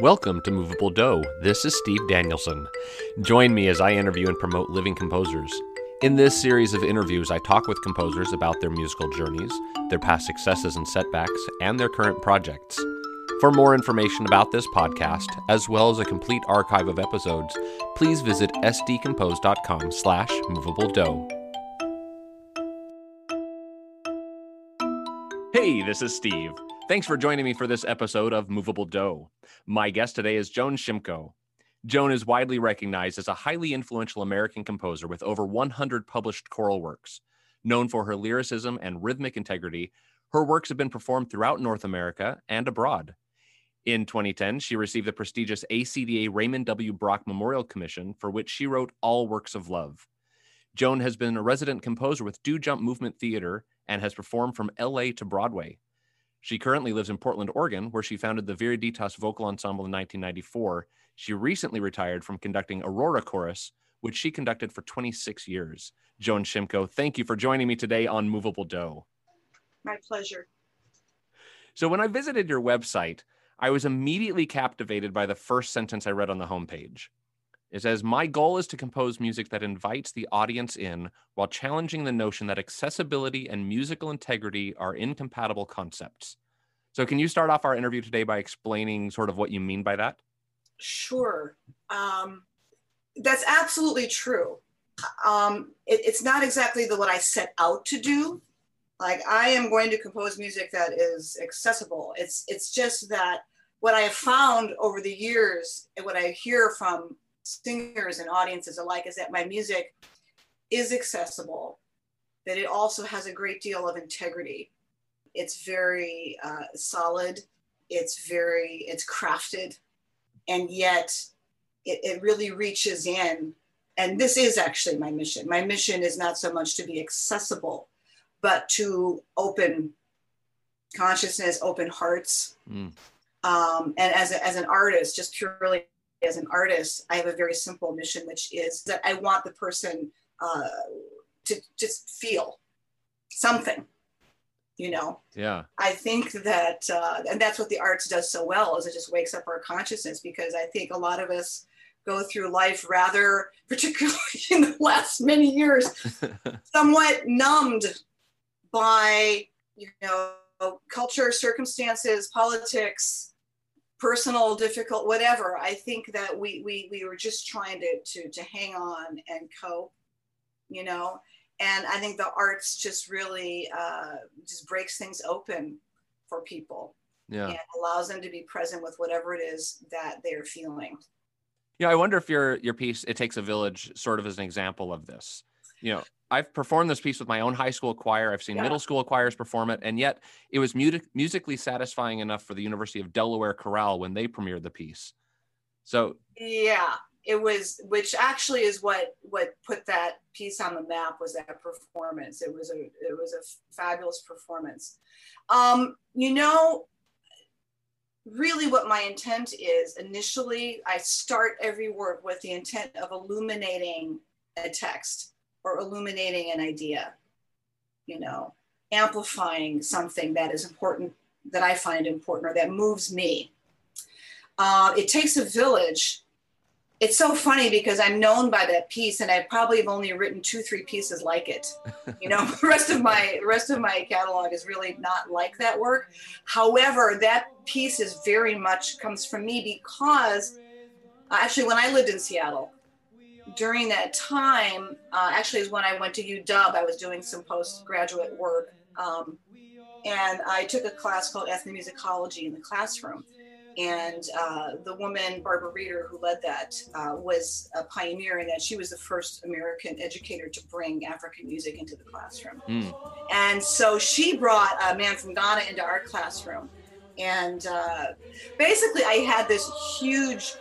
Welcome to Movable Do. This is Steve Danielson. Join me as I interview and promote living composers. In this series of interviews, I talk with composers about their musical journeys, their past successes and setbacks, and their current projects. For more information about this podcast, as well as a complete archive of episodes, please visit sdcompose.com slash movabledo. Hey, this is Steve. Thanks for joining me for this episode of Movable Do. My guest today is Joan Szymko. Joan is widely recognized as a highly influential American composer with over 100 published choral works. Known for her lyricism and rhythmic integrity, her works have been performed throughout North America and abroad. In 2010, she received the prestigious ACDA Raymond W. Brock Memorial Commission, for which she wrote All Works of Love. Joan has been a resident composer with Do Jump Movement Theater and has performed from LA to Broadway. She currently lives in Portland, Oregon, where she founded the Viriditas Vocal Ensemble in 1994. She recently retired from conducting Aurora Chorus, which she conducted for 26 years. Joan Szymko, thank you for joining me today on Movable Do. My pleasure. So, when I visited your website, I was immediately captivated by the first sentence I read on the homepage. It says, My goal is to compose music that invites the audience in while challenging the notion that accessibility and musical integrity are incompatible concepts. So, can you start off our interview today by explaining sort of what you mean by that? Sure. Um, that's absolutely true. Um, it, it's not exactly the what I set out to do. Like I am going to compose music that is accessible. It's it's just that what I have found over the years and what I hear from singers and audiences alike is that my music is accessible, that it also has a great deal of integrity. It's very uh, solid, it's very, it's crafted, and yet it, it really reaches in. And this is actually my mission. My mission is not so much to be accessible, but to open consciousness, open hearts. Mm. Um, and as, a, as an artist, just purely as an artist, I have a very simple mission, which is that I want the person uh, to just feel something, you know? Yeah. I think that, uh, and that's what the arts does so well, is it just wakes up our consciousness because I think a lot of us go through life rather, particularly in the last many years, somewhat numbed by, you know, culture, circumstances, politics, personal, difficult, whatever. I think that we we we were just trying to to to hang on and cope, you know. And I think the arts just really uh, just breaks things open for people. Yeah. And allows them to be present with whatever it is that they're feeling. Yeah, I wonder if your your piece "It Takes a Village" sort of as an example of this. You know, I've performed this piece with my own high school choir. I've seen yeah. middle school choirs perform it, and yet it was mu- musically satisfying enough for the University of Delaware chorale when they premiered the piece. So yeah, it was, which actually is what what put that piece on the map was that performance. It was a it was a fabulous performance. Um, you know, really what my intent is initially, I start every work with the intent of illuminating a text or illuminating an idea, you know, amplifying something that is important, that I find important or that moves me. Uh, it takes a village. It's so funny because I'm known by that piece, and I probably have only written two, three pieces like it. You know, the rest of my rest of my catalog is really not like that work. However, that piece is very much comes from me because actually, when I lived in Seattle, during that time, uh, actually, is when I went to UW. I was doing some postgraduate work, um, and I took a class called ethnomusicology in the classroom. And uh, the woman, Barbara Reeder, who led that, uh, was a pioneer in that she was the first American educator to bring African music into the classroom. Mm. And so she brought a man from Ghana into our classroom. And uh, basically, I had this huge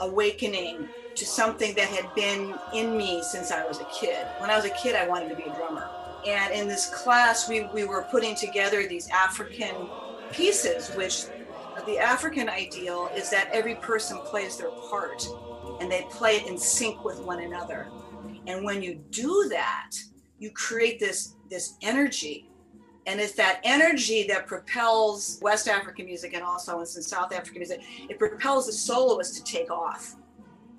awakening to something that had been in me since I was a kid. When I was a kid, I wanted to be a drummer. And in this class, we, we were putting together these African pieces, which the African ideal is that every person plays their part and they play it in sync with one another. And when you do that, you create this, this energy And it's that energy that propels West African music and also in South African music. It propels the soloist to take off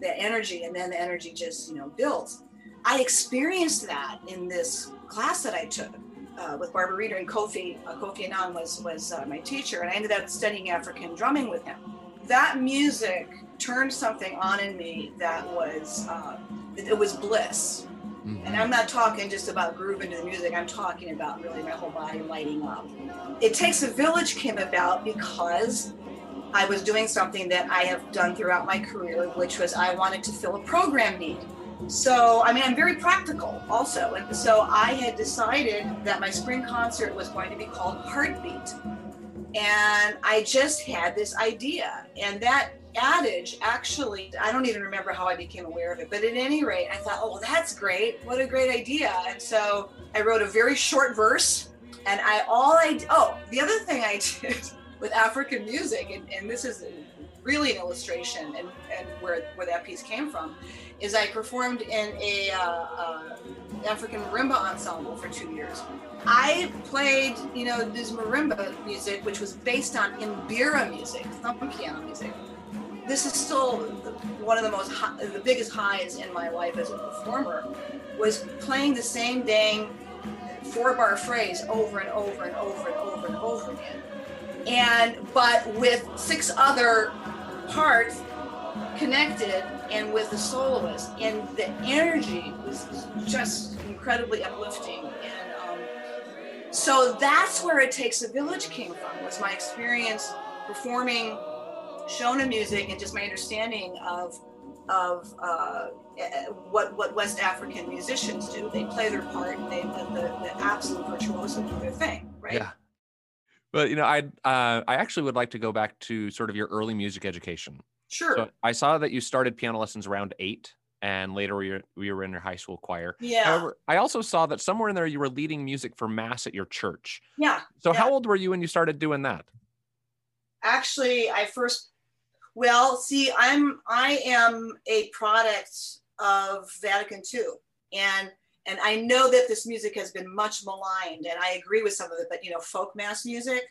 that energy, and then the energy just, you know, builds. I experienced that in this class that I took uh, with Barbara Reeder and Kofi. Uh, Kofi Annan was was uh, my teacher, and I ended up studying African drumming with him. That music turned something on in me that was uh, it, it was bliss Mm-hmm. And I'm not talking just about grooving to the music, I'm talking about really my whole body lighting up. It Takes a Village came about because I was doing something that I have done throughout my career, which was I wanted to fill a program need. So, I mean, I'm very practical also. And so I had decided that my spring concert was going to be called Heartbeat. And I just had this idea. And that adage actually i don't even remember how i became aware of it but at any rate i thought oh well, that's great what a great idea and so i wrote a very short verse and i all i oh the other thing i did with african music and, and this is really an illustration and, and where, where that piece came from is i performed in a uh, uh, african marimba ensemble for two years. I played, you know, this marimba music, which was based on mbira music, thumb piano music. This is still one of the most high, the biggest highs in my life as a performer was playing the same dang four bar phrase over and over and over and over and over again and but with six other parts connected and with the soloist and the energy was just incredibly uplifting and um, so that's where it takes a village came from was my experience performing Shona music and just my understanding of of uh, eh, what what West African musicians do. They play their part and they let the, the absolute virtuoso do their thing, right? Yeah. But you know, I uh, I actually would like to go back to sort of your early music education. Sure. So I saw that you started piano lessons around eight, and later we were, we were in your high school choir. Yeah. However, I also saw that somewhere in there you were leading music for mass at your church. Yeah. So yeah. how old were you when you started doing that? Actually, I first well, see, I'm I am a product of Vatican II, and and I know that this music has been much maligned, and I agree with some of it. But you know, folk mass music,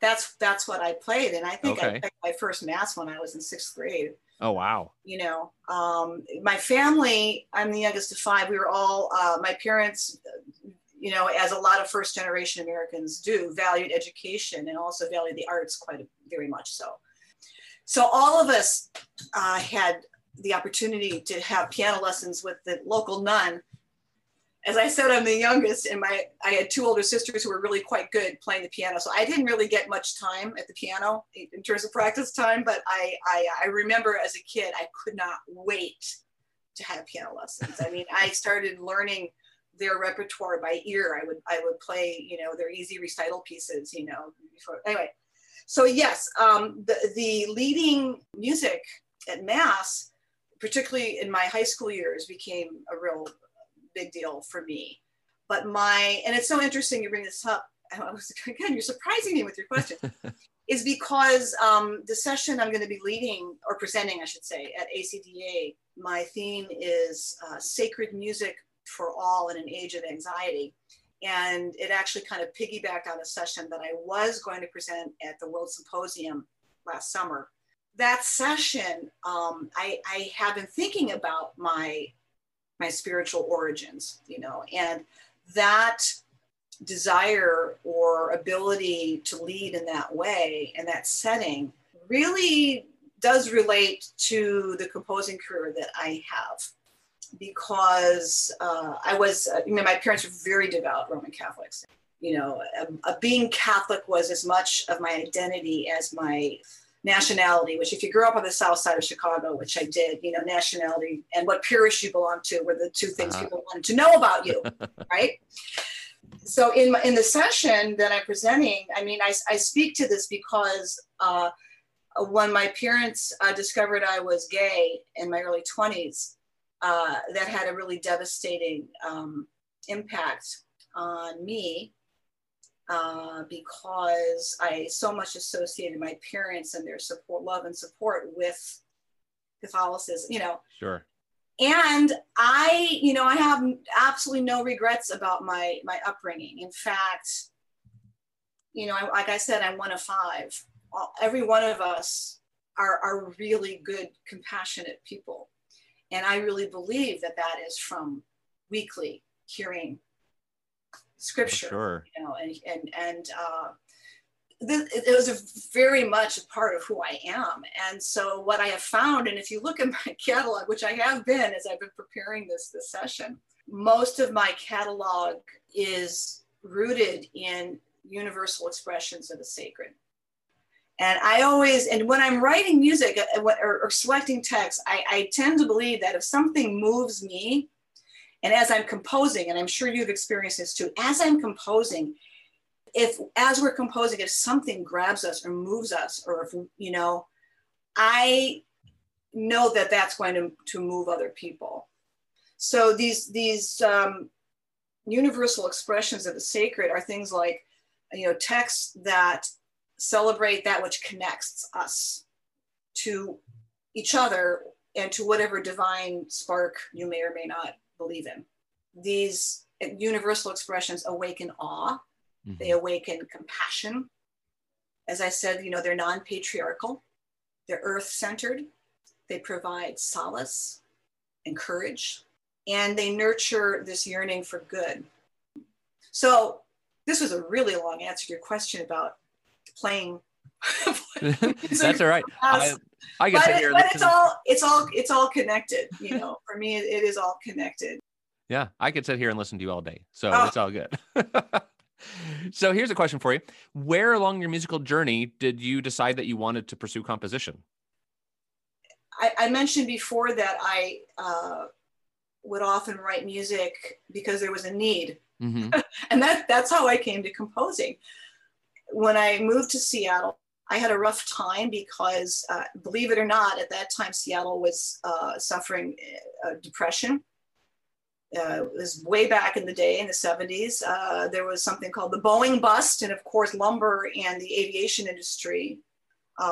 that's that's what I played, and I think okay. I played my first mass when I was in sixth grade. Oh wow! You know, um, my family. I'm the youngest of five. We were all uh, my parents. You know, as a lot of first generation Americans do, valued education and also valued the arts quite a, very much so. So all of us uh, had the opportunity to have piano lessons with the local nun. As I said, I'm the youngest, and my I had two older sisters who were really quite good playing the piano. So I didn't really get much time at the piano in terms of practice time. But I I, I remember as a kid, I could not wait to have piano lessons. I mean, I started learning their repertoire by ear. I would I would play you know their easy recital pieces. You know, before anyway. So yes, um, the, the leading music at Mass, particularly in my high school years, became a real big deal for me. But my, and it's so interesting you bring this up. I was, again, you're surprising me with your question. is because um, the session I'm going to be leading or presenting, I should say, at ACDA, my theme is uh, sacred music for all in an age of anxiety. And it actually kind of piggybacked on a session that I was going to present at the World Symposium last summer. That session, um, I, I have been thinking about my my spiritual origins, you know, and that desire or ability to lead in that way and that setting really does relate to the composing career that I have because uh, I was, uh, you know, my parents were very devout Roman Catholics. You know, uh, being Catholic was as much of my identity as my nationality, which if you grew up on the south side of Chicago, which I did, you know, nationality and what parish you belong to were the two things uh-huh. people wanted to know about you, right? So in, in the session that I'm presenting, I mean, I, I speak to this because uh, when my parents uh, discovered I was gay in my early 20s, uh, that had a really devastating um, impact on me uh, because I so much associated my parents and their support, love and support with Catholicism, you know. Sure. and I, you know, I have absolutely no regrets about my my upbringing. In fact, you know, I, like I said, I'm one of five. All, every one of us are, are really good, compassionate people. And I really believe that that is from weekly hearing scripture, sure. you know, and, and, and, uh, it was a very much a part of who I am. And so what I have found, and if you look at my catalog, which I have been as I've been preparing this, this session, most of my catalog is rooted in universal expressions of the sacred. And I always, and when I'm writing music uh, or, or selecting text, I, I tend to believe that if something moves me, and as I'm composing, and I'm sure you've experienced this too, as I'm composing, if as we're composing, if something grabs us or moves us, or if, you know, I know that that's going to, to move other people. So these, these um, universal expressions of the sacred are things like, you know, texts that celebrate that which connects us to each other and to whatever divine spark you may or may not believe in. These universal expressions awaken awe, mm-hmm. they awaken compassion. As I said, you know, they're non patriarchal, they're earth centered, they provide solace and courage, and they nurture this yearning for good. So, this was a really long answer to your question about playing. That's all right. I, I but, it, but it's all it's all it's all connected. You know, for me, it, it is all connected. Yeah, I could sit here and listen to you all day, so oh. it's all good. so here's a question for you: Where along your musical journey did you decide that you wanted to pursue composition? I, I mentioned before that I uh, would often write music because there was a need, mm-hmm. and that that's how I came to composing when I moved to Seattle, I had a rough time because, uh, believe it or not, at that time Seattle was uh, suffering uh, depression. Uh, it was way back in the day in the 70s. Uh, there was something called the Boeing bust, and of course, lumber and the aviation industry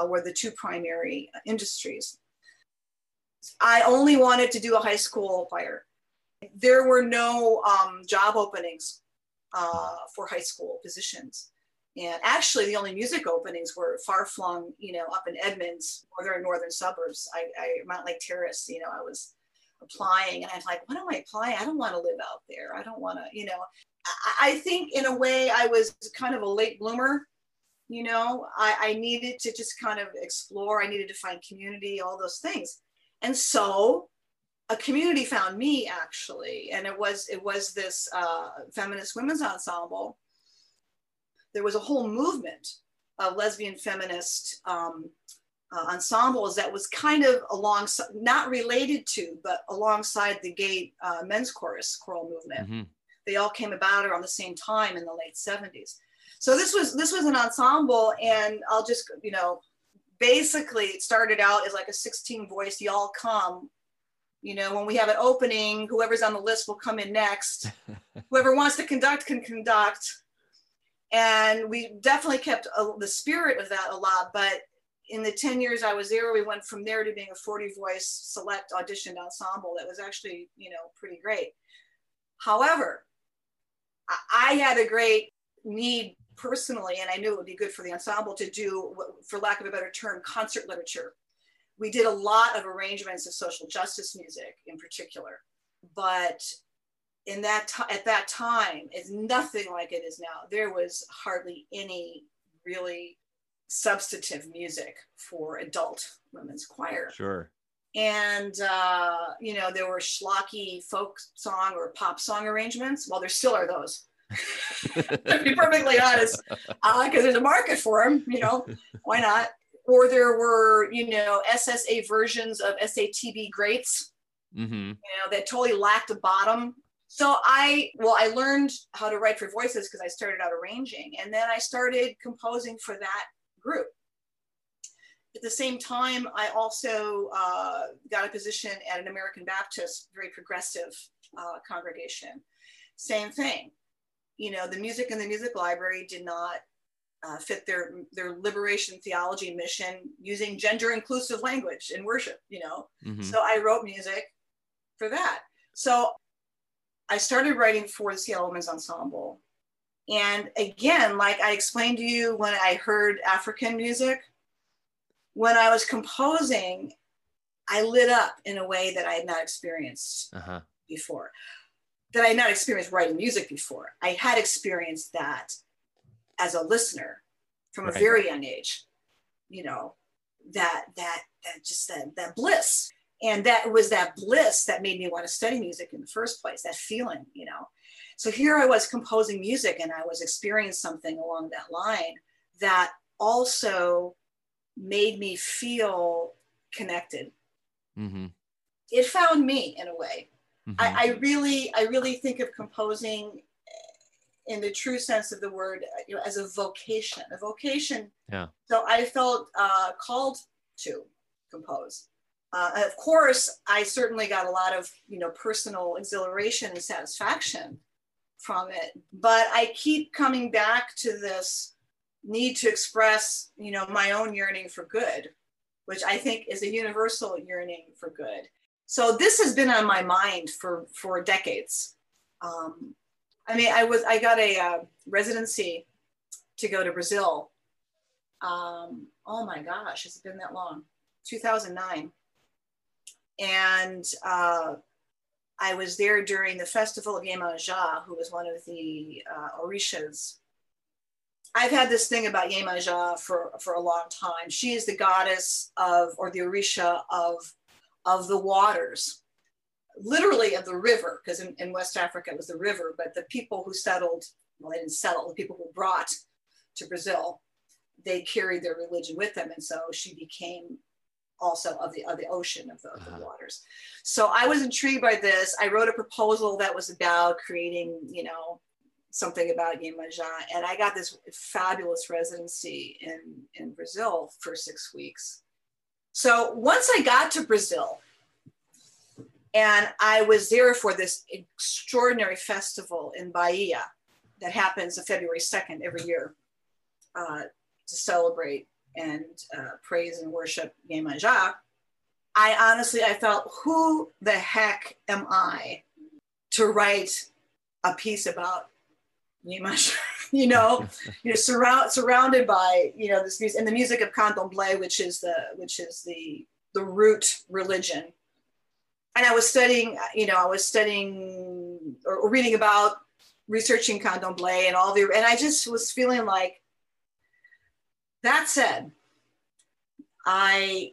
were the two primary industries. I only wanted to do a high school fire. There were no um, job openings for high school positions. And actually, the only music openings were far flung, you know, up in Edmonds, northern northern suburbs. I, I Mountlake Terrace, you know, I was applying, and I'm like, what am I applying? I don't want to live out there. I don't want to, you know. I, I think in a way I was kind of a late bloomer. You know, I, I needed to just kind of explore. I needed to find community, all those things, and so a community found me actually, and it was it was this uh, feminist women's ensemble there was a whole movement of lesbian feminist um, uh, ensembles that was kind of alongside, not related to, but alongside the gay uh, men's chorus choral movement. Mm-hmm. They all came about around the same time in the late 70s. So this was this was an ensemble, and I'll just you know, basically it started out as like a 16 voice, y'all come. You know, when we have an opening, whoever's on the list will come in next. Whoever wants to conduct can conduct and we definitely kept a, the spirit of that a lot but in the 10 years i was there we went from there to being a 40 voice select auditioned ensemble that was actually you know pretty great. However i had a great need personally and i knew it would be good for the ensemble to do for lack of a better term concert literature. We did a lot of arrangements of social justice music in particular but in that t- at that time is nothing like it is now. There was hardly any really substantive music for adult women's choir. Sure. And uh, you know there were schlocky folk song or pop song arrangements. Well, there still are those. to be perfectly honest, because uh, there's a market for them. You know, why not? Or there were you know SSA versions of SATB greats. Mm-hmm. You know that totally lacked a bottom so I, well, I learned how to write for voices because I started out arranging and then I started composing for that group. At the same time, I also uh, got a position at an American Baptist, very progressive uh, congregation. Same thing. You know, the music in the music library did not uh, fit their their liberation theology mission using gender inclusive language in worship. You know, mm-hmm. so I wrote music for that. So I started writing for the Seattle Women's Ensemble. And again, like I explained to you when I heard African music, when I was composing, I lit up in a way that I had not experienced uh-huh. before, that I had not experienced writing music before. I had experienced that as a listener from right. a very young age, you know, that, that, that just that, that bliss. And that was that bliss that made me want to study music in the first place, that feeling, you know. So here I was composing music and I was experiencing something along that line that also made me feel connected. Mm-hmm. It found me in a way. Mm-hmm. I, I, really, I really think of composing in the true sense of the word, you know, as a vocation. A vocation. Yeah. So I felt uh, called to compose. Uh, of course, I certainly got a lot of you know personal exhilaration and satisfaction from it, but I keep coming back to this need to express you know my own yearning for good, which I think is a universal yearning for good. So this has been on my mind for for decades. Um, I mean, I was I got a uh, residency to go to Brazil. Um, oh my gosh, has it been that long? 2009 and uh, I was there during the festival of Iemanjá, who was one of the uh, Orishas. I've had this thing about Iemanjá for, for a long time. She is the goddess of, or the Orisha of, of the waters, literally of the river, because in, in West Africa it was the river, but the people who settled, well, they didn't settle, the people who brought to Brazil, they carried their religion with them. And so she became also of the of the ocean of the, uh-huh. the, waters. So I was intrigued by this. I wrote a proposal that was about creating, you know, something about Iemanjá, and I got this fabulous residency in in Brazil for six weeks. So once I got to Brazil, and I was there for this extraordinary festival in Bahia that happens on February 2nd every year uh, to celebrate and uh, praise and worship Iemanjá, I honestly, I felt, who the heck am I to write a piece about Iemanjá? you know, you know, surround, surrounded by, you know, this music and the music of Candomblé, which is the, which is the, the root religion. And I was studying, you know, I was studying or reading about researching Candomblé and all the, and I just was feeling like, that said, I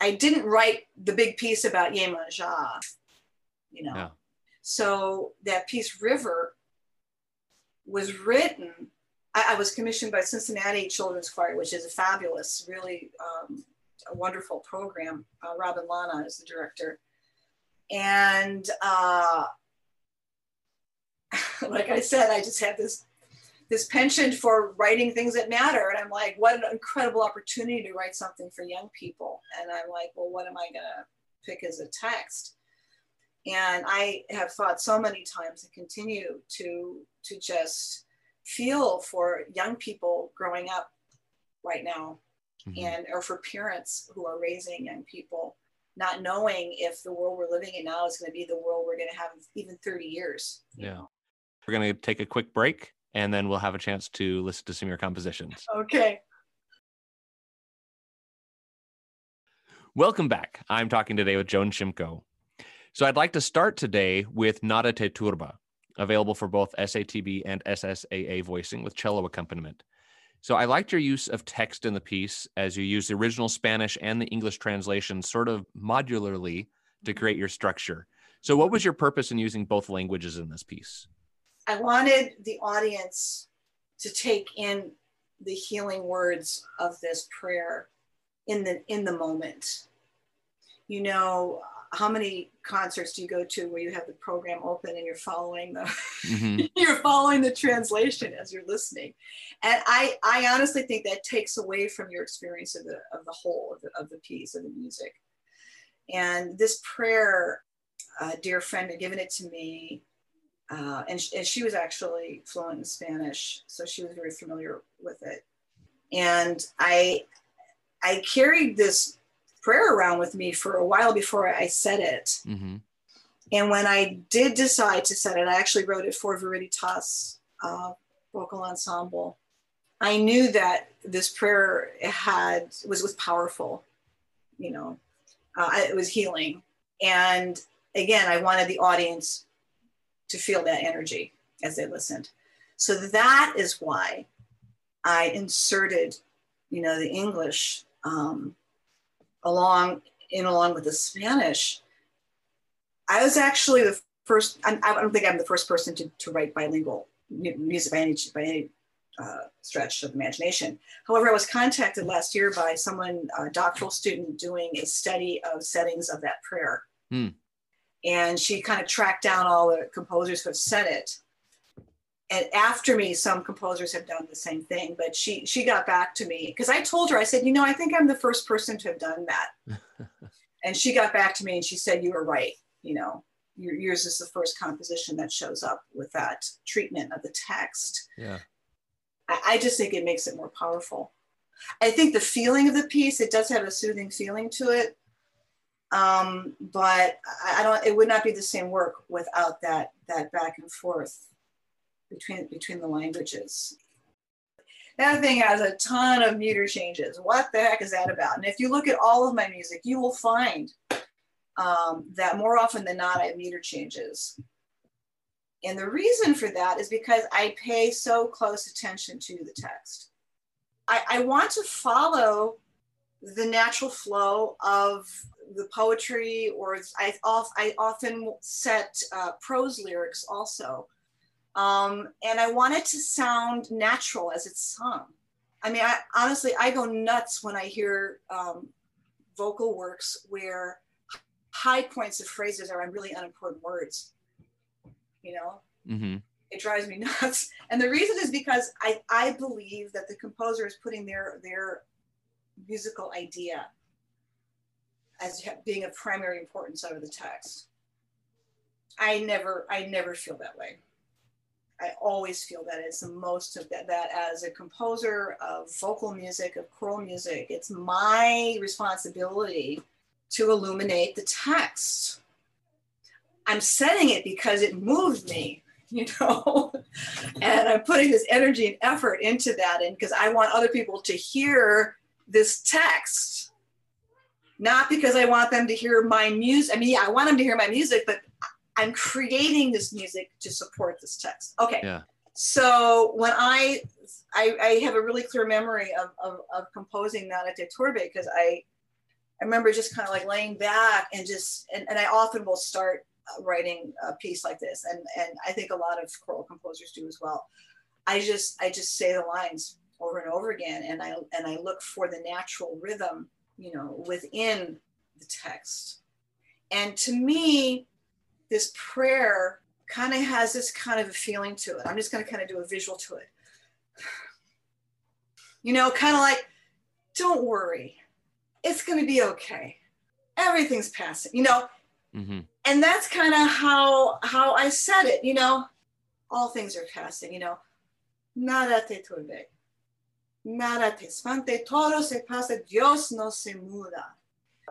I didn't write the big piece about Yema Iemanjá, you know. Yeah. So that piece River was written. I, I, was commissioned by Cincinnati Children's Choir, which is a fabulous, really um, a wonderful program. Uh, Robyn Lana is the director, and uh, like I said, I just had this this penchant for writing things that matter. And I'm like, what an incredible opportunity to write something for young people. And I'm like, well, what am I going to pick as a text? And I have thought so many times and continue to, to just feel for young people growing up right now mm-hmm. and or for parents who are raising young people not knowing if the world we're living in now is going to be the world we're going to have even 30 years yeah know? we're going to take a quick break and then we'll have a chance to listen to some of your compositions. Okay. Welcome back. I'm talking today with Joan Szymko. So I'd like to start today with Nada Te Turbe, available for both SATB and SSAA voicing with cello accompaniment. So I liked your use of text in the piece as you use the original Spanish and the English translation sort of modularly to create your structure. So what was your purpose in using both languages in this piece? I wanted the audience to take in the healing words of this prayer in the in the moment. You know, how many concerts do you go to where you have the program open and you're following the mm-hmm. you're following the translation as you're listening and i i honestly think that takes away from your experience of the of the whole of the, of the piece of the music and this prayer a dear friend had given it to me uh, and, and she was actually fluent in Spanish, so she was very familiar with it. And I, I carried this prayer around with me for a while before I said it. Mm-hmm. And when I did decide to set it, I actually wrote it for Viriditas uh, Vocal Ensemble. I knew that this prayer had was was powerful, you know, uh, it was healing, and again, I wanted the audience to feel that energy as they listened. So that is why I inserted, you know, the English um, along in along with the Spanish. I was actually the first. I, don't think I'm the first person to, to write bilingual music by any by any uh, stretch of imagination. However, I was contacted last year by someone, a doctoral student, doing a study of settings of that prayer. Hmm. And she kind of tracked down all the composers who have said it. And after me, some composers have done the same thing. But she she got back to me because I told her, I said, you know, I think I'm the first person to have done that. and she got back to me and she said, you were right. You know, yours is the first composition that shows up with that treatment of the text. Yeah. I, I just think it makes it more powerful. I think the feeling of the piece, it does have a soothing feeling to it. Um, but I, don't, it would not be the same work without that, that back and forth between, between the languages. That thing has a ton of meter changes. What the heck is that about? And if you look at all of my music, you will find um, that more often than not, I have meter changes. And the reason for that is because I pay so close attention to the text. I, I want to follow the natural flow of the poetry, or I, I often set uh, prose lyrics also. Um, and I want it to sound natural as it's sung. I mean, I, honestly, I go nuts when I hear um, vocal works where high points of phrases are on really unimportant words you know mm-hmm. it drives me nuts and the reason is because i i believe that the composer is putting their their musical idea as being of primary importance over the text. I never i never feel that way. I always feel that it's the most of that that as a composer of vocal music of choral music it's my responsibility to illuminate the text. I'm setting it because it moved me, you know, and I'm putting this energy and effort into that. And because I want other people to hear this text, not because I want them to hear my music. I mean, yeah, I want them to hear my music, but I'm creating this music to support this text. Okay. Yeah. So when I, I, I have a really clear memory of, of, of composing Nada te turbe because I, I remember just kind of like laying back and just, and, and I often will start uh, writing a piece like this and and i think a lot of choral composers do as well i just i just say the lines over and over again and i and i look for the natural rhythm you know within the text. And to me this prayer kind of has this kind of a feeling to it. I'm just going to kind of do a visual to it. You know kind of like don't worry. It's going to be okay. Everything's passing you know? Mm-hmm. And that's kind of how how I said it. You know, all things are passing. You know, nada te turbe, nada te espante, todo se pasa, Dios no se muda.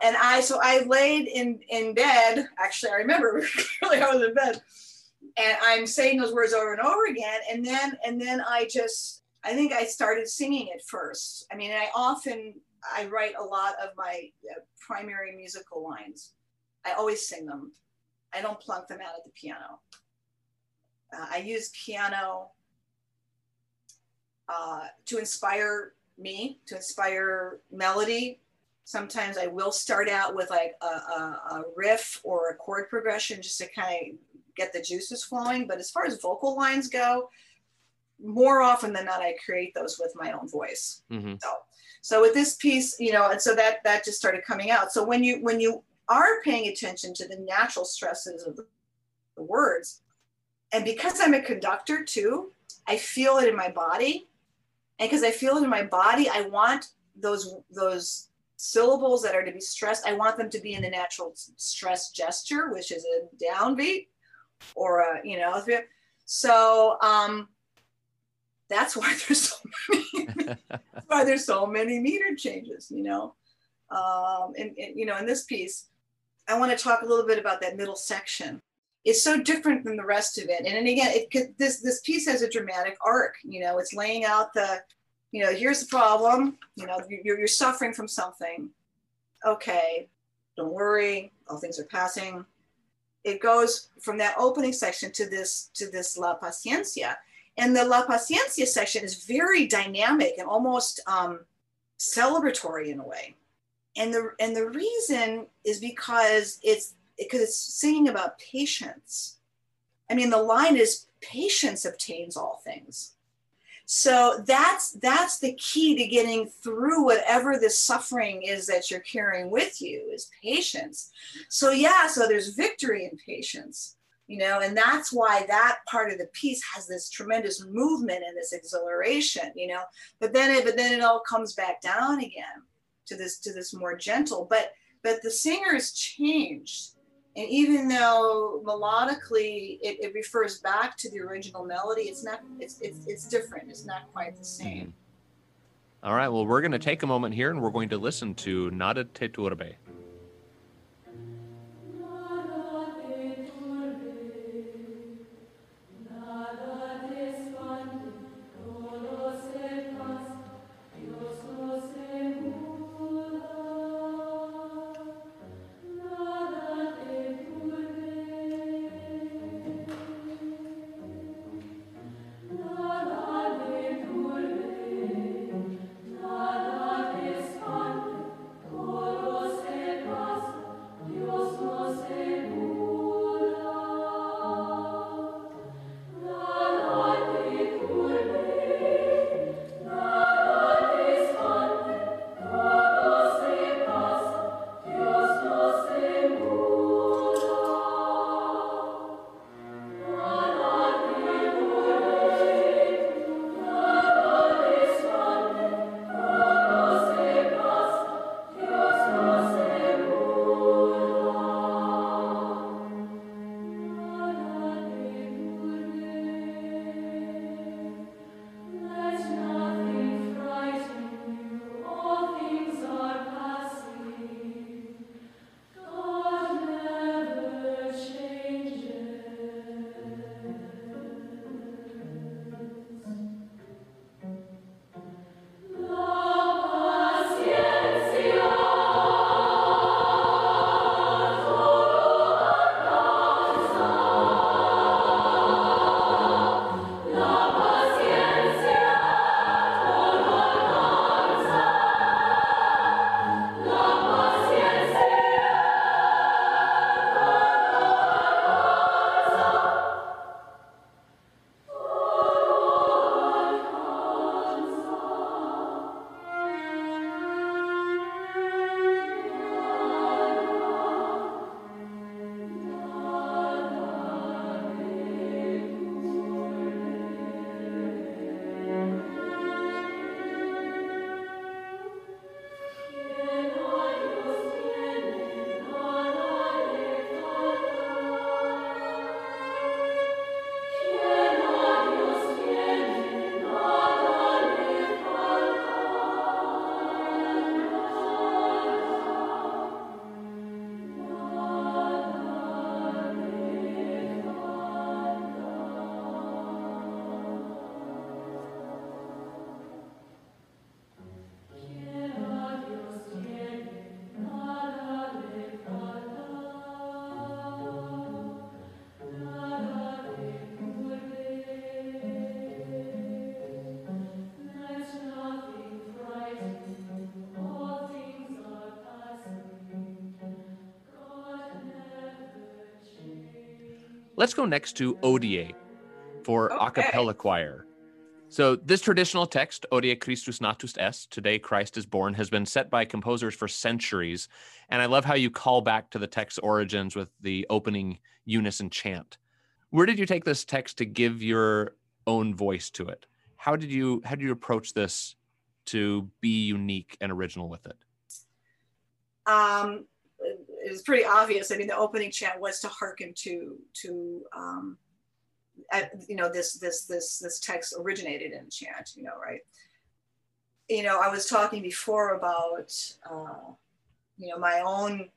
And I so I laid in in bed. Actually, I remember clearly I was in bed, and I'm saying those words over and over again. And then and then I just I think I started singing it first. I mean, I often I write a lot of my uh, primary musical lines I always sing them. I don't plunk them out at the piano. Uh, I use piano uh, to inspire me, to inspire melody. Sometimes I will start out with like a, a, a riff or a chord progression just to kind of get the juices flowing. But as far as vocal lines go, more often than not, I create those with my own voice. Mm-hmm. So, so with this piece, you know, and so that that just started coming out. So when you when you are paying attention to the natural stresses of the, the words. And because I'm a conductor too, I feel it in my body. And because I feel in my body, I want those those syllables that are to be stressed, I want them to be in the natural stress gesture, which is a downbeat or a, you know, so um, that's why there's so many, why there's so many meter changes, you know. Um, and, and, you know, in this piece, I want to talk a little bit about that middle section. It's so different than the rest of it. And, and again, it, this this piece has a dramatic arc. You know, it's laying out the, you know, here's the problem. You know, you're, you're suffering from something. Okay, don't worry, all things are passing. It goes from that opening section to this to this La Paciencia. And the La Paciencia section is very dynamic and almost um, celebratory in a way. And the and the reason is because it's because it's singing about patience. I mean, the line is patience obtains all things. So that's that's the key to getting through whatever the suffering is that you're carrying with you is patience. So yeah, so there's victory in patience, you know, and that's why that part of the piece has this tremendous movement and this exhilaration, you know. But then it but then it all comes back down again to this to this more gentle. But but the singers changed and even though melodically it, it, refers back to the original melody, it's not it's it's, it's different. It's not quite the same. Mm-hmm. All right. Well, we're going to take a moment here and we're going to listen to Nada te turbe. Let's go next to Hodie for okay. a cappella choir. So, this traditional text, Hodie Christus natus est, Today Christ is Born, has been set by composers for centuries. And I love how you call back to the text's origins with the opening unison chant. Where did you take this text to give your own voice to it? How did you how did you approach this to be unique and original with it? Um, it was pretty obvious. I mean, the opening chant was to hearken to to um, you know this this this this text originated in chant. You know, right? You know, I was talking before about uh, you know my own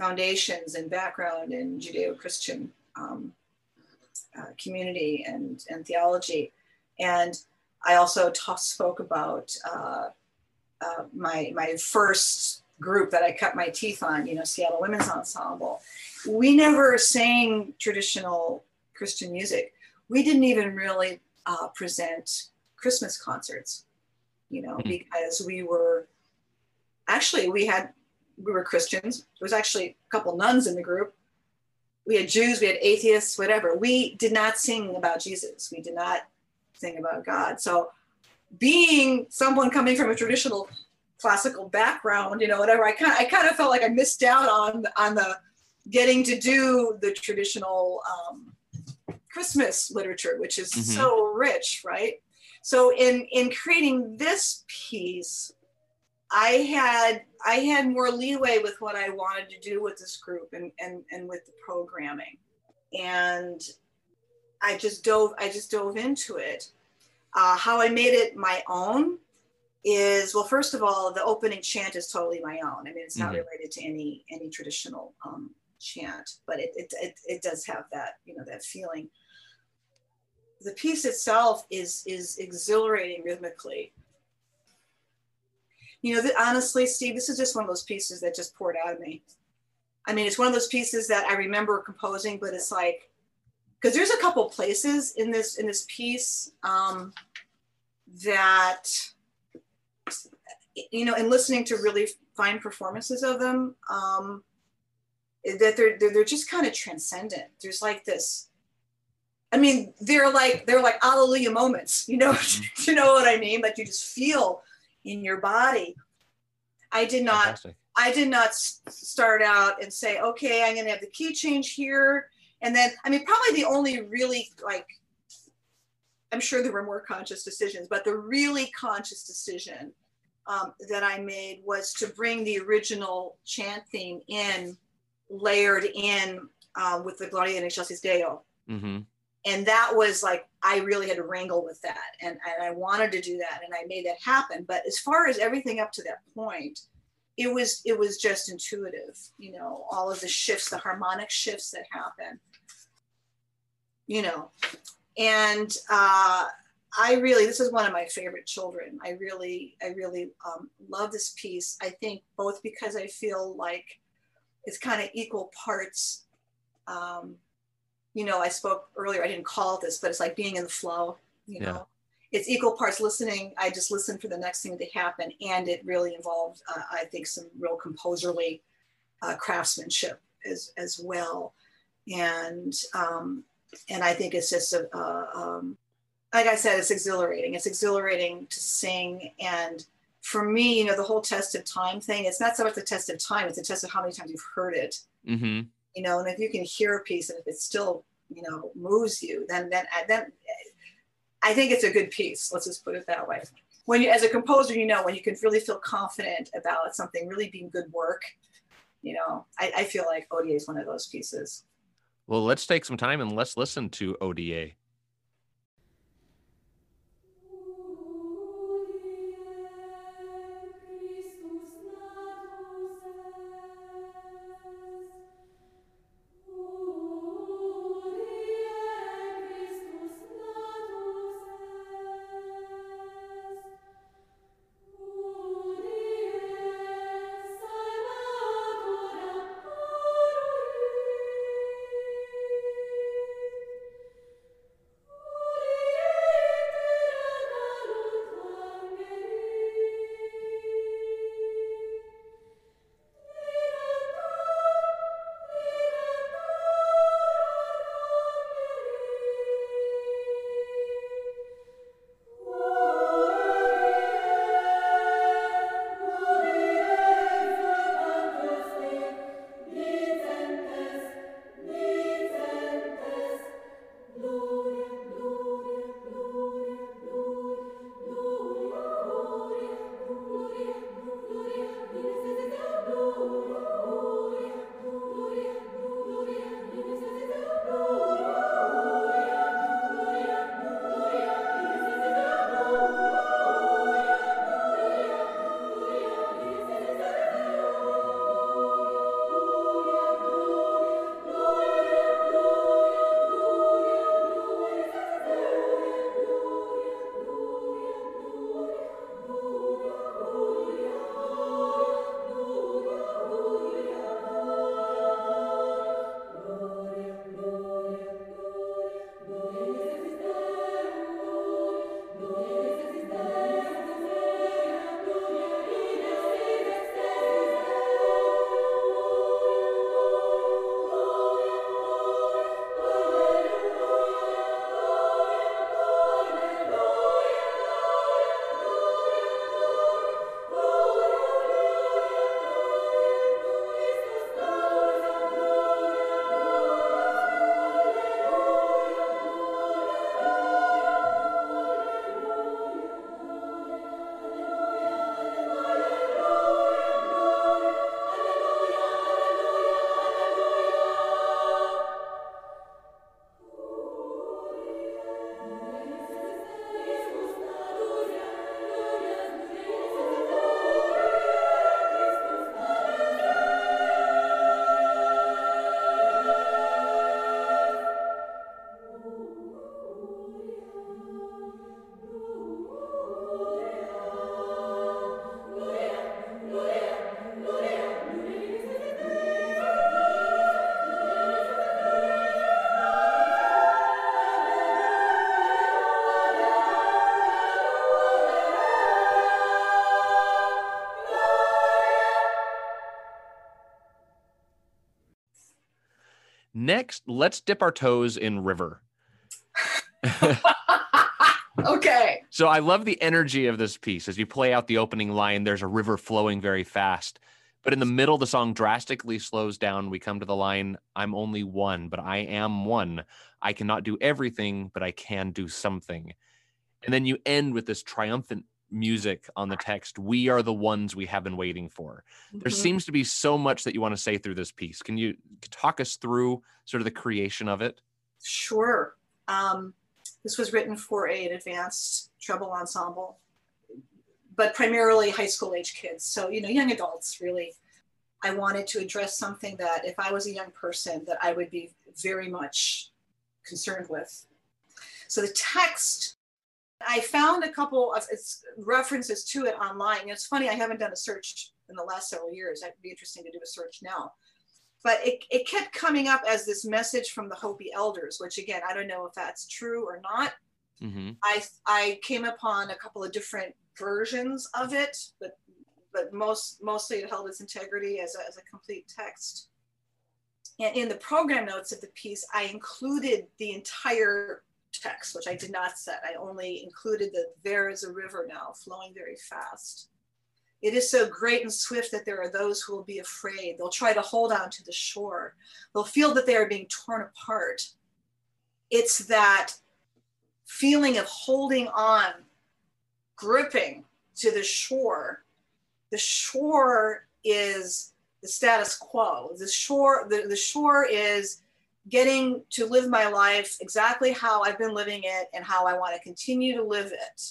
foundations and background in Judeo-Christian um, uh, community and, and theology. And I also spoke about uh, uh, my, my first group that I cut my teeth on, you know, Seattle Women's Ensemble. We never sang traditional Christian music. We didn't even really uh, present Christmas concerts, you know, mm-hmm. because we were actually, we had, we were Christians. There was actually a couple nuns in the group. We had Jews, we had atheists, whatever. We did not sing about Jesus. We did not sing about God. So being someone coming from a traditional classical background, you know, whatever, I kind of, I kind of felt like I missed out on on the getting to do the traditional um, Christmas literature, which is mm-hmm. so rich, right? So in in creating this piece, I had I had more leeway with what I wanted to do with this group and and and with the programming, and I just dove I just dove into it. Uh, how I made it my own is well first of all the opening chant is totally my own. I mean it's not mm-hmm. related to any any traditional um, chant but it, it, it it does have that you know that feeling. The piece itself is is exhilarating rhythmically. You know honestly steve this is just one of those pieces that just poured out of me. I mean it's one of those pieces that i remember composing but it's like because there's a couple places in this in this piece um, that you know, and listening to really fine performances of them, um, that they're, they're, they're just kind of transcendent. There's like this, I mean, they're like, they're like hallelujah moments, you know, mm-hmm. you know what I mean? Like you just feel in your body. I did not, Fantastic. I did not start out and say, okay, I'm going to have the key change here. And then, I mean, probably the only really like, I'm sure there were more conscious decisions, but the really conscious decision um, that I made was to bring the original chant theme in, layered in uh, with the Gloria in Excelsis Deo. Mm-hmm. And that was like, I really had to wrangle with that. And, and I wanted to do that and I made that happen. But as far as everything up to that point, it was it was just intuitive, you know, all of the shifts, the harmonic shifts that happen, you know, and uh, I really, this is one of my favorite children. I really, I really um, love this piece. I think both because I feel like it's kind of equal parts. Um, you know, I spoke earlier, I didn't call it this, but it's like being in the flow, you know. It's equal parts listening. I just listen for the next thing to happen. And it really involved, uh, I think, some real composerly uh, craftsmanship as, as well. And, um, and I think it's just a, a um, like I said, it's exhilarating. It's exhilarating to sing. And for me, you know, the whole test of time thing, it's not so much the test of time, it's a test of how many times you've heard it. Mm-hmm. You know, and if you can hear a piece and if it still, you know, moves you, then then then I think it's a good piece. Let's just put it that way. When you as a composer, you know, when you can really feel confident about something really being good work, you know, I, I feel like ODA is one of those pieces. Well, let's take some time and let's listen to ODA. Next, let's dip our toes in river. okay. So I love the energy of this piece. As you play out the opening line, there's a river flowing very fast. But in the middle, the song drastically slows down. We come to the line, I'm only one, but I am one. I cannot do everything, but I can do something. And then you end with this triumphant music on the text we are the ones we have been waiting for there Mhm. seems to be so much that you want to say through this piece can you talk us through sort of the creation of it Sure. Um, this was written for an advanced treble ensemble, but primarily high school age kids. So, you know, young adults really. I wanted to address something that if I was a young person that I would be very much concerned with. So the text, I found a couple of references to it online. It's funny, I haven't done a search in the last several years. It'd be interesting to do a search now but it, it kept coming up as this message from the Hopi elders, which again, I don't know if that's true or not. mm-hmm. I, I came upon a couple of different versions of it, but, but most, mostly it held its integrity as a, as a complete text. And in the program notes of the piece, I included the entire text, which I did not set. I only included that there is a river now flowing very fast. It is so great and swift that there are those who will be afraid. They'll try to hold on to the shore. They'll feel that they are being torn apart. It's that feeling of holding on, gripping to the shore. The shore is the status quo. The shore, the, the shore is getting to live my life exactly how I've been living it and how I want to continue to live it.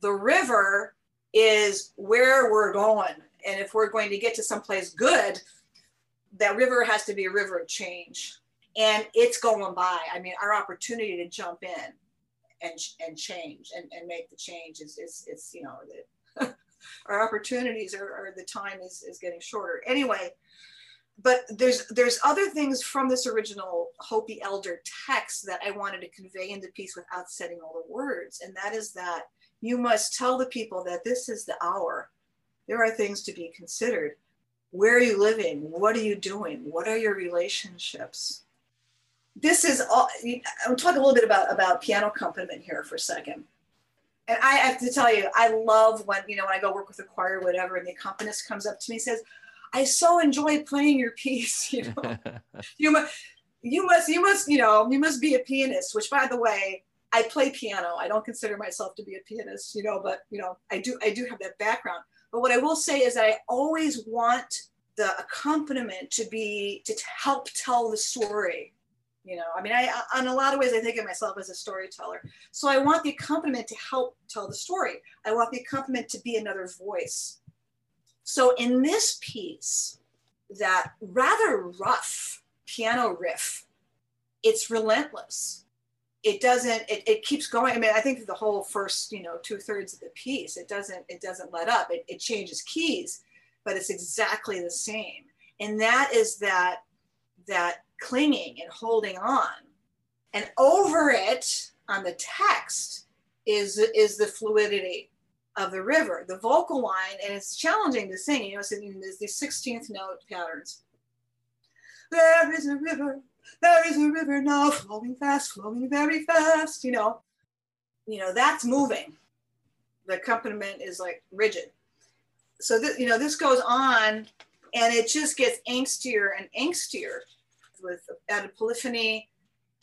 The river is where we're going. And if we're going to get to someplace good, that river has to be a river of change. And it's going by. I mean, our opportunity to jump in and, and change and, and make the change is, is, is you know, our opportunities are, are the time is, is getting shorter. Anyway, but there's there's other things from this original Hopi elder text that I wanted to convey in the piece without setting all the words, and that is that you must tell the people that this is the hour. There are things to be considered. Where are you living? What are you doing? What are your relationships? This is all. I'm talking a little bit about about piano accompaniment here for a second. And I have to tell you, I love when you know when I go work with a choir or whatever, and the accompanist comes up to me and says, "I so enjoy playing your piece." You know, you must, you must, you must, you know, you must be a pianist. Which, by the way, I play piano. I don't consider myself to be a pianist, you know, but you know, I do I do have that background. But what I will say is that I always want the accompaniment to be to help tell the story. You know, I mean, I in a lot of ways I think of myself as a storyteller. So I want the accompaniment to help tell the story. I want the accompaniment to be another voice. So in this piece, that rather rough piano riff, it's relentless. It doesn't it, it keeps going. I mean i think the whole first you know two thirds of the piece it doesn't it doesn't let up. It, it changes keys but it's exactly the same. And that is that that clinging and holding on. And over it on the text is is the fluidity of the river the vocal line and it's challenging to sing you know it's there's these 16th note patterns there is a river there is a river now flowing fast, flowing very fast, you know. You know, that's moving. The accompaniment is like rigid. So this, you know, this goes on and it just gets angstier and angstier with added polyphony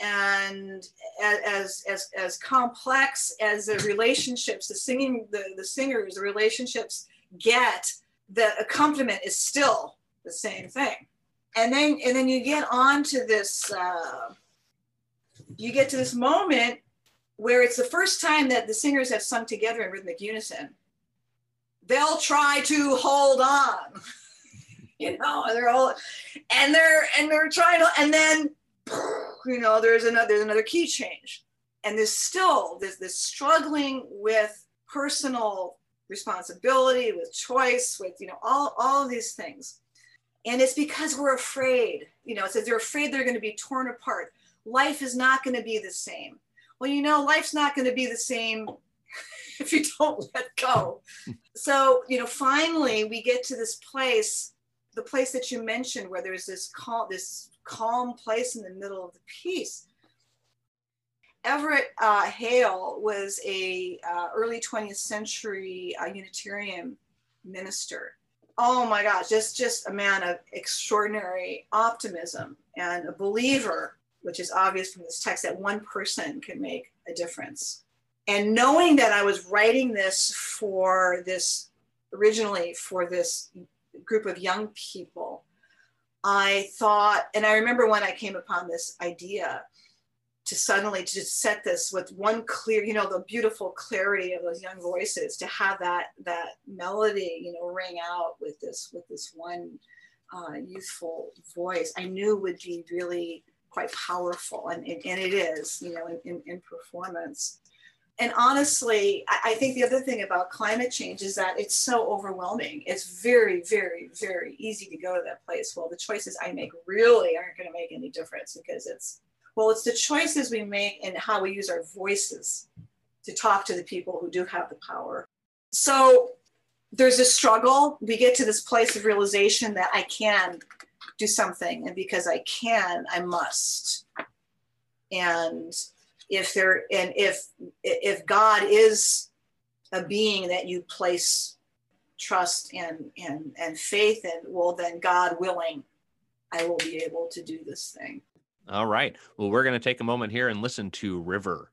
and as as as complex as the relationships the singing the the singers the relationships get the accompaniment is still the same thing. And then and then you get on to this uh, you get to this moment where it's the first time that the singers have sung together in rhythmic unison. They'll try to hold on you know they're all and they're and they're trying to and then you know there's another there's another key change and there's still this this struggling with personal responsibility with choice with you know all all of these things and it's because we're afraid. You know, it says they're afraid they're going to be torn apart. Life is not going to be the same. Well, you know, life's not going to be the same if you don't let go. so, you know, finally we get to this place, the place that you mentioned where there's this call, this calm place in the middle of the piece. Everett uh, Hale was a uh, early 20th century uh, Unitarian minister. Oh my gosh, just just a man of extraordinary optimism and a believer, which is obvious from this text that one person can make a difference. And knowing that I was writing this for this originally for this group of young people, I thought, and I remember when I came upon this idea to suddenly to set this with one clear, you know, the beautiful clarity of those young voices, to have that that melody, you know, ring out with this with this one uh, youthful voice, I knew would be really quite powerful, and, and, and it is, you know, in, in, in performance and honestly, I, think the other thing about climate change is that it's so overwhelming. It's very, very, very easy to go to that place. Well, the choices I make really aren't going to make any difference because it's, well, it's the choices we make and how we use our voices to talk to the people who do have the power. So there's a struggle. We get to this place of realization that I can do something. And because I can, I must. And if there and if if god is a being that you place trust and and and faith in well then god willing i will be able to do this thing. All right. Well we're going to take a moment here and listen to river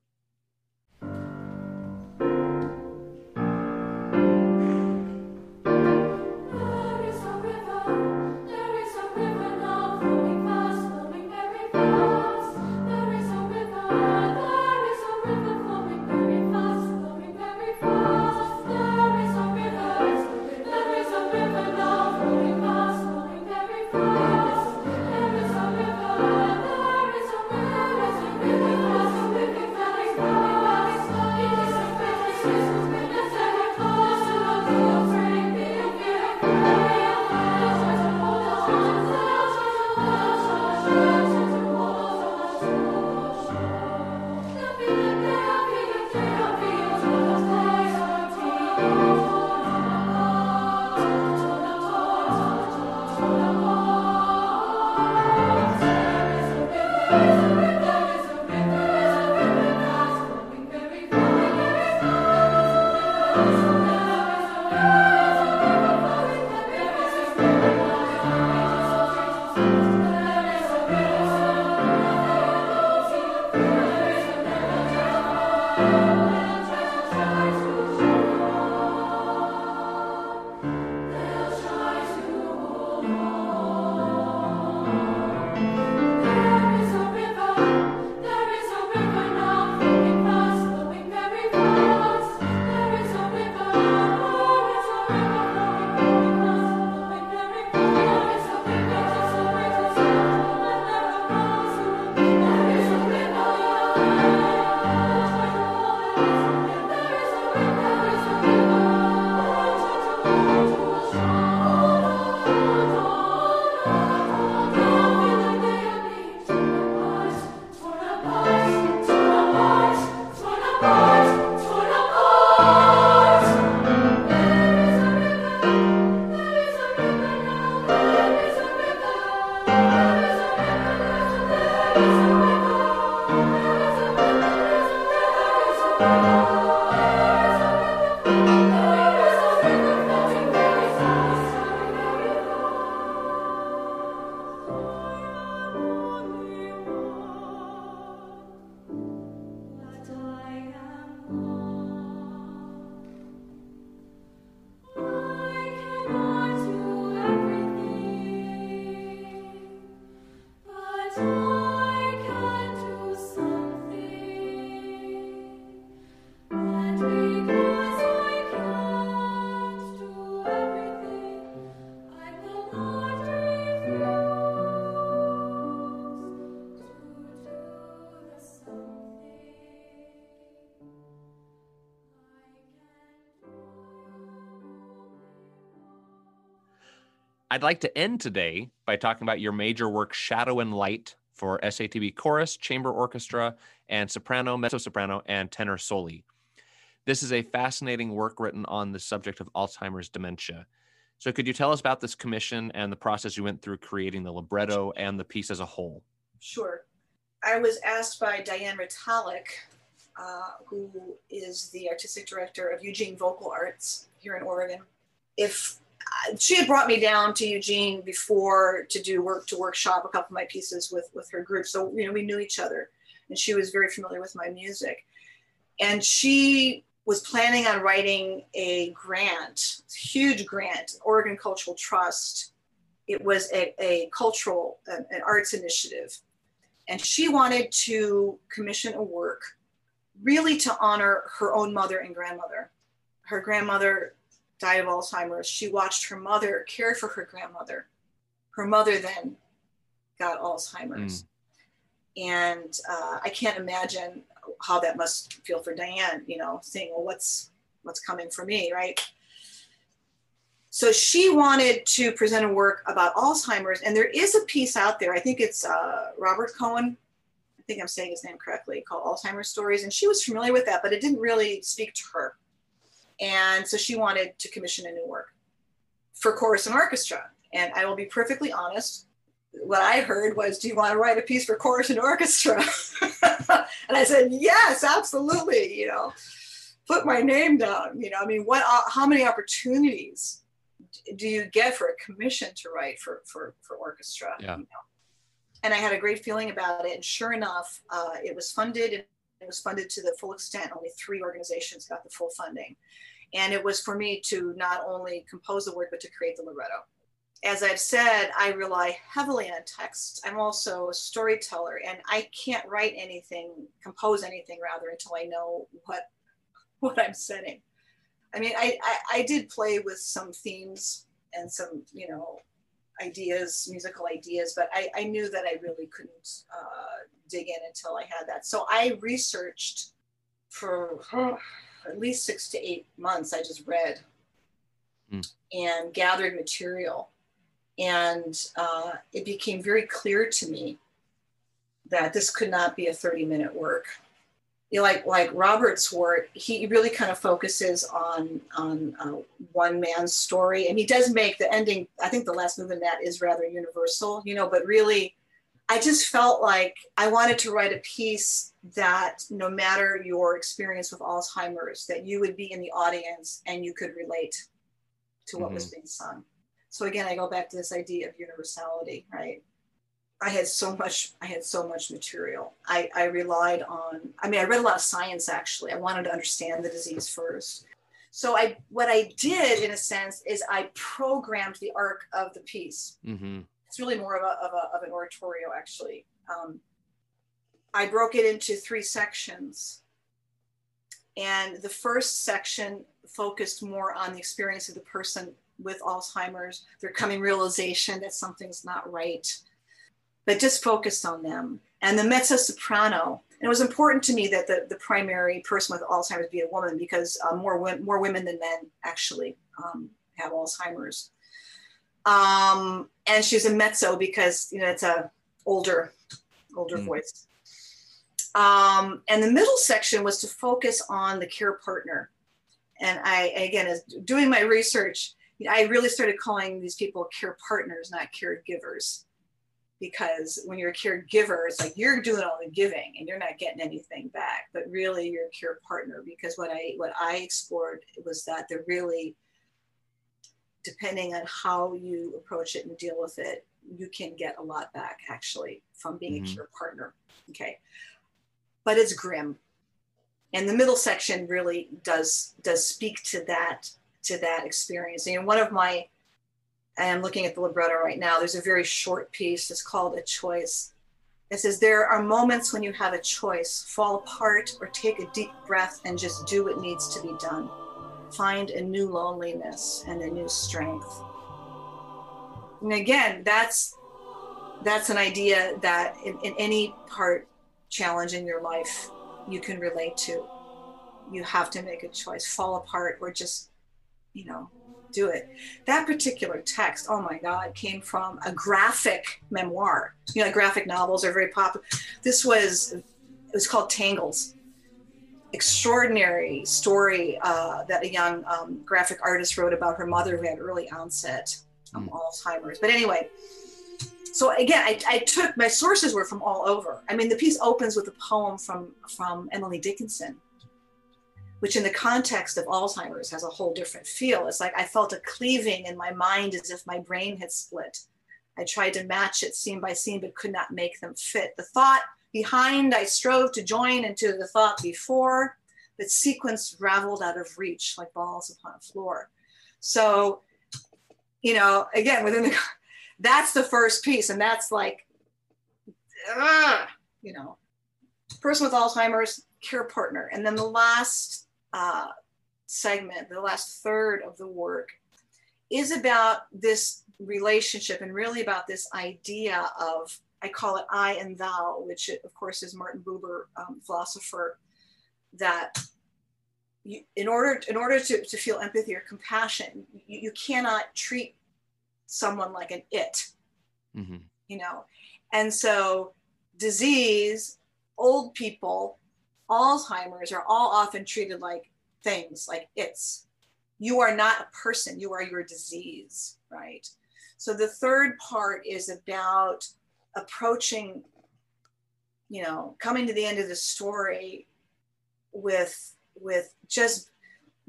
I'd like to end today by talking about your major work, Shadow and Light, for SATB chorus, chamber orchestra, and soprano, mezzo soprano, and tenor soli. This is a fascinating work written on the subject of Alzheimer's dementia. So, could you tell us about this commission and the process you went through creating the libretto and the piece as a whole? Sure. I was asked by Diane Retallack, uh, who is the artistic director of Eugene Vocal Arts here in Oregon, if she had brought me down to Eugene before to do work to workshop a couple of my pieces with with her group. So you know we knew each other, and she was very familiar with my music, and she was planning on writing a grant, huge grant, Oregon Cultural Trust. It was a, a cultural, an, an arts initiative. And she wanted to commission a work really to honor her own mother and grandmother. Her grandmother died of Alzheimer's. She watched her mother care for her grandmother. Her mother then got Alzheimer's. Mm. And uh, I can't imagine how that must feel for Diane, you know, saying, well, what's what's coming for me, right? So she wanted to present a work about Alzheimer's, and there is a piece out there. I think it's uh, Robert Cohen. I think I'm saying his name correctly, called Alzheimer's Stories, and she was familiar with that, but it didn't really speak to her. And so she wanted to commission a new work for chorus and orchestra. And I will be perfectly honest, what I heard was, Do you want to write a piece for chorus and orchestra? and I said, Yes, absolutely. You know, put my name down. You know, I mean, what, uh, how many opportunities do you get for a commission to write for, for, for orchestra? Yeah. You know? And I had a great feeling about it. And sure enough, uh, it was funded. It was funded to the full extent. Only three organizations got the full funding. And it was for me to not only compose the work, but to create the libretto as I've said, I rely heavily on text. I'm also a storyteller, and I can't write anything, compose anything rather, until I know what what I'm setting. I mean, I, I, I did play with some themes and some, you know, ideas, musical ideas, but I, I knew that I really couldn't uh, dig in until I had that. So I researched for oh, at least six to eight months. I just read mm. and gathered material and uh, it became very clear to me that this could not be a 30 minute work. You know, like like Robert's work, he really kind of focuses on on uh, one man's story, and he does make the ending. I think the last move in that is rather universal, you know. But really, I just felt like I wanted to write a piece that, no matter your experience with Alzheimer's, that you would be in the audience and you could relate to what mm-hmm. was being sung. So again, I go back to this idea of universality, right? I had so much, I had so much material. I, I relied on, I mean, I read a lot of science actually. I wanted to understand the disease first. So I, what I did in a sense is I programmed the arc of the piece. Mm-hmm. It's really more of, a, of, a, of an oratorio actually. Um, I broke it into three sections. And the first section focused more on the experience of the person with Alzheimer's, their coming realization that something's not right, but just focused on them. And the mezzo soprano, and it was important to me that the, the primary person with Alzheimer's be a woman because uh, more, more women than men actually um, have Alzheimer's. Um, and she's a mezzo because you know it's a older, older mm. voice. Um, and the middle section was to focus on the care partner. And I, again, as doing my research, I really started calling these people care partners, not caregivers. Because when you're a caregiver, it's like you're doing all the giving and you're not getting anything back. But really, you're a care partner because what I what I explored was that they're really, depending on how you approach it and deal with it, you can get a lot back actually from being mm-hmm. a care partner. Okay, but it's grim, and the middle section really does does speak to that to that experience. And one of my, I'm looking at the libretto right now, there's a very short piece. It's called A Choice. It says, There are moments when you have a choice fall apart or take a deep breath and just do what needs to be done. Find a new loneliness and a new strength. And again, that's that's an idea that in, in any part challenge in your life you can relate to. You have to make a choice, fall apart or just you know, do it. That particular text, oh my God, came from a graphic memoir. You know, graphic novels are very popular. This was, it was called Tangles. Extraordinary story uh, that a young um, graphic artist wrote about her mother who had early onset um, mm. Alzheimer's. But anyway, so again, I, I, took my sources were from all over. I mean, the piece opens with a poem from from Emily Dickinson, which in the context of Alzheimer's has a whole different feel. It's like I felt a cleaving in my mind as if my brain had split. I tried to match it scene by scene, but could not make them fit. The thought behind I strove to join into the thought before, but sequence raveled out of reach like balls upon a floor. So, you know, again, within the that's the first piece and that's like uh, you know person with alzheimer's care partner and then the last uh, segment the last third of the work is about this relationship and really about this idea of i call it i and thou which of course is martin buber um, philosopher that you, in order in order to, to feel empathy or compassion you, you cannot treat someone like an it, mm-hmm. you know. And so, disease, old people, Alzheimer's are all often treated like things, like it's. You are not a person, you are your disease, right? So, the third part is about approaching, you know, coming to the end of the story with with just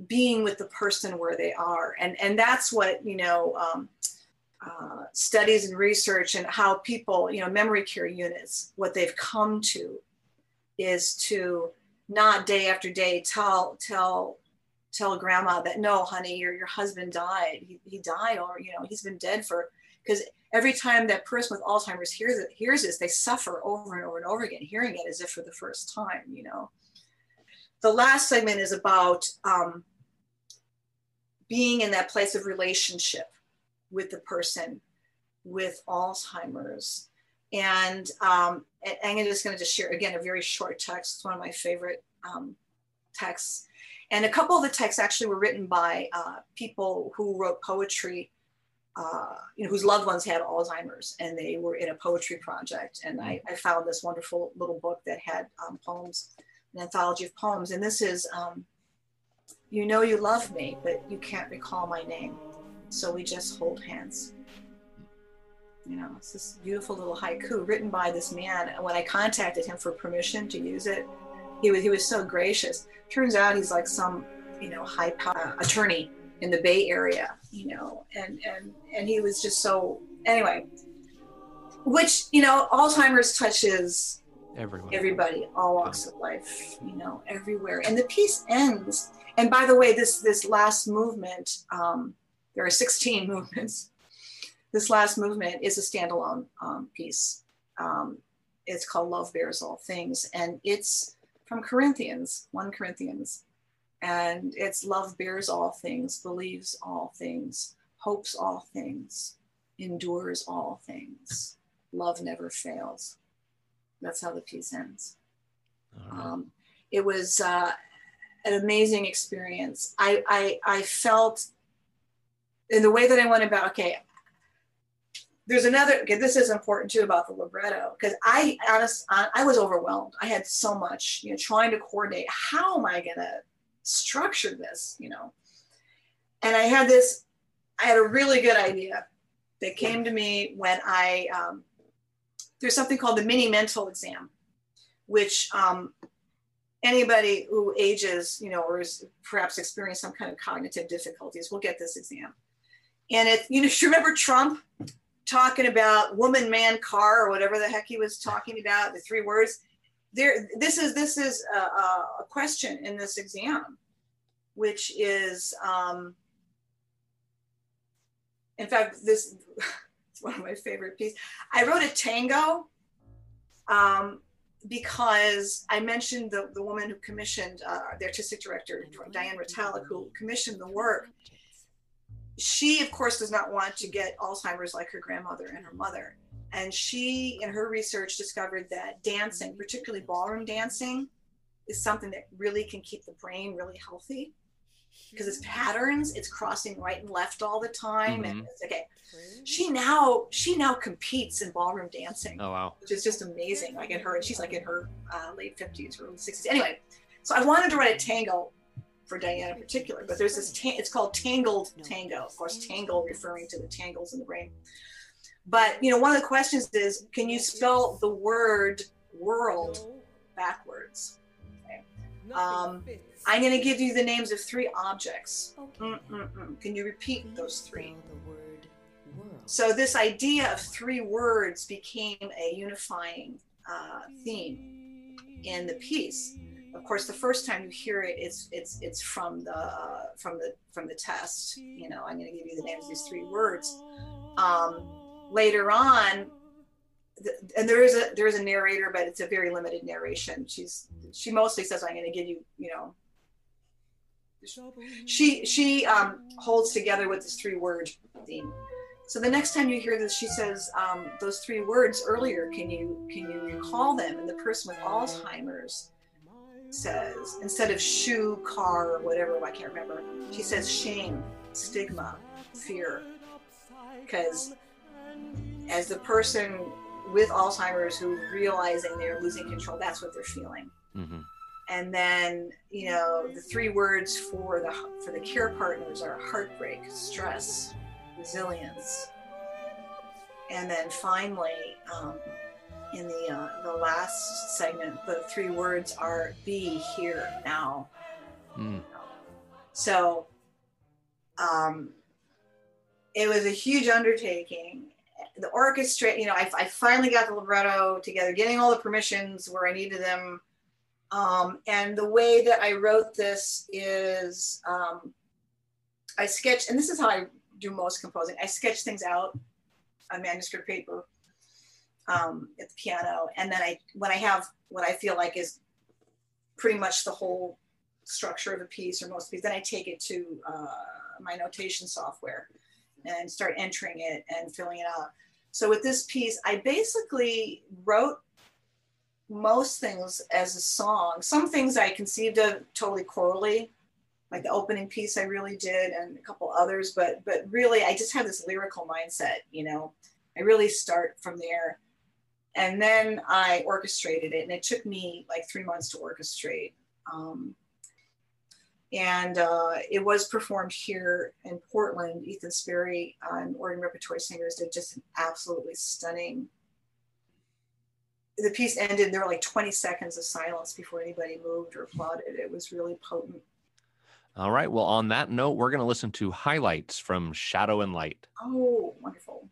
being with the person where they are and and that's what you know um, uh, studies and research and how people, you know, memory care units, what they've come to is to not day after day tell tell tell grandma that no, honey, your your husband died. He, he died, or you know, he's been dead for because every time that person with Alzheimer's hears it, hears this, they suffer over and over and over again, hearing it as if for the first time. You know, the last segment is about um, being in that place of relationship with the person with Alzheimer's. And, um, I'm just going to just share again a very short text. It's one of my favorite um, texts. And a couple of the texts actually were written by uh, people who wrote poetry, uh, you know, whose loved ones had Alzheimer's, and they were in a poetry project. And I, I found this wonderful little book that had um, poems, an anthology of poems. And this is, um, "You know you love me, but you can't recall my name." So we just hold hands. You know, it's this beautiful little haiku written by this man. And when I contacted him for permission to use it, he was, he was so gracious. Turns out he's like some, you know, high power attorney in the Bay Area, you know, and, and, and he was just so, anyway, which, you know, Alzheimer's touches Everyone. everybody, all walks of life, you know, everywhere. And the piece ends. And by the way, this, this last movement, um, there are 16 movements. This last movement is a standalone um, piece. Um, it's called Love Bears All Things, and it's from Corinthians, 1 Corinthians. And it's love bears all things, believes all things, hopes all things, endures all things. Love never fails. That's how the piece ends. Right. Um, it was uh, an amazing experience. I, I, I felt in the way that I went about, okay, there's another, okay, this is important too about the libretto, because I honest, I was overwhelmed. I had so much, you know, trying to coordinate, how am I going to structure this, you know? And I had this, I had a really good idea that came to me when I, um, there's something called the mini mental exam, which um, anybody who ages, you know, or is perhaps experiencing some kind of cognitive difficulties will get this exam. And it, you know, you remember Trump talking about woman, man, car, or whatever the heck he was talking about, the three words. There, this is this is a, a question in this exam, which is, um, in fact, this is one of my favorite pieces. I wrote a tango um, because I mentioned the, the woman who commissioned, uh, the artistic director, Diane Retallack, who commissioned the work she, of course, does not want to get Alzheimer's like her grandmother and her mother. And she, in her research, discovered that dancing, particularly ballroom dancing, is something that really can keep the brain really healthy. Because it's patterns it's crossing right and left all the time mm-hmm. and okay. She now she now competes in ballroom dancing oh wow. which is just amazing like in her and she's like in her uh, late 50s early 60s anyway So I wanted to write a tango for Diana in particular, but there's this, ta- it's called Tangled Tango. Of course, tangle referring to the tangles in the brain. But, you know, one of the questions is can you spell the word world backwards? Okay. Um, I'm going to give you the names of three objects. Mm-mm-mm. Can you repeat those three? So, this idea of three words became a unifying uh, theme in the piece. Of course, the first time you hear it, it's it's it's from the uh, from the from the test. You know, I'm going to give you the names of these three words. Um, later on, and there is a there is a narrator, but it's a very limited narration. She's she mostly says, "I'm going to give you," you know. She she um, holds together with this three word theme. So the next time you hear this, she says um, those three words earlier. Can you can you recall them? And the person with Alzheimer's says instead of shoe, car, or whatever I can't remember. She says shame, stigma, fear, because as the person with Alzheimer's who realizing they're losing control, that's what they're feeling. Mm-hmm. And then you know the three words for the for the care partners are heartbreak, stress, resilience, and then finally um, in the uh, the last segment, the three words are "be here now." Mm. So, um, it was a huge undertaking. The orchestra, you know, I, I, finally got the libretto together, getting all the permissions where I needed them. Um, and the way that I wrote this is um, I sketch, and this is how I do most composing. I sketch things out on manuscript paper um, at the piano, and then I, when I have what I feel like is pretty much the whole structure of a piece or most of piece, then I take it to uh, my notation software and start entering it and filling it out. So with this piece, I basically wrote most things as a song. Some things I conceived of totally chorally, like the opening piece I really did, and a couple others. But but really, I just have this lyrical mindset. You know, I really start from there, and then I orchestrated it, and it took me like three months to orchestrate. Um, and uh, it was performed here in Portland. Ethan Sperry and Oregon Repertory Singers did just an absolutely stunning. The piece ended. There were like 20 seconds of silence before anybody moved or applauded. It was really potent. All right. Well, on that note, we're going to listen to highlights from Shadow and Light. Oh, wonderful.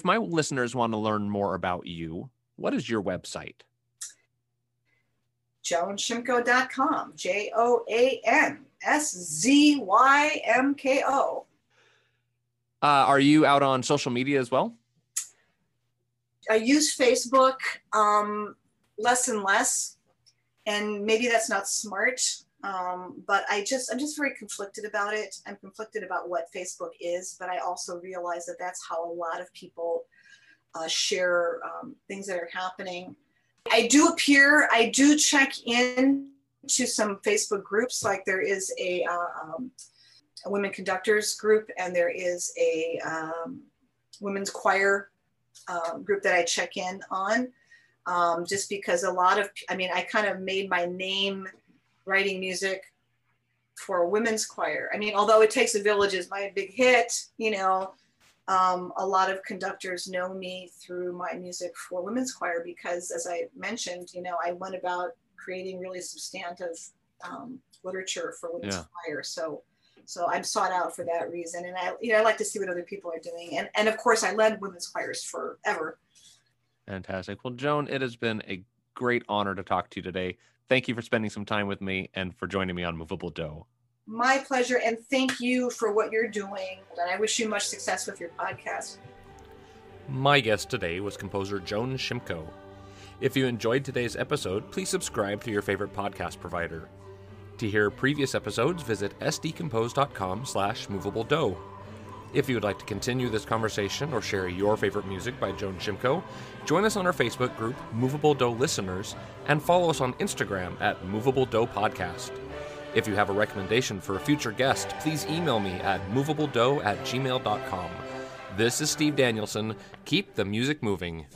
If my listeners want to learn more about you, what is your website? joanszymko.com. J O A N S Z Y M K O. Uh, are you out on social media as well? I use Facebook um, less and less, and maybe that's not smart. Um, but I just I'm just very conflicted about it. I'm conflicted about what Facebook is, but I also realize that that's how a lot of people uh, share um, things that are happening. I do appear. I do check in to some Facebook groups. Like there is a, uh, um, a women conductors group, and there is a um, women's choir uh, group that I check in on. Um, just because a lot of, I mean, I kind of made my name writing music for a women's choir. I mean, although it takes a village is my big hit, you know, um, a lot of conductors know me through my music for women's choir because, as I mentioned, you know, I went about creating really substantive um, literature for women's yeah. choir. So, so I'm sought out for that reason, and I, you know, I like to see what other people are doing, and and of course, I led women's choirs forever. Fantastic. Well, Joan, it has been a great honor to talk to you today. Thank you for spending some time with me and for joining me on Movable Do. My pleasure, and thank you for what you're doing. And I wish you much success with your podcast. My guest today was composer Joan Szymko. If you enjoyed today's episode, please subscribe to your favorite podcast provider. To hear previous episodes, visit sdcompose.com slash movabledo. If you would like to continue this conversation or share your favorite music by Joan Szymko, join us on our Facebook group, Movable Do Listeners, and follow us on Instagram at Movable Do Podcast. If you have a recommendation for a future guest, please email me at movabledo at gmail.com. This is Steve Danielson. Keep the music moving.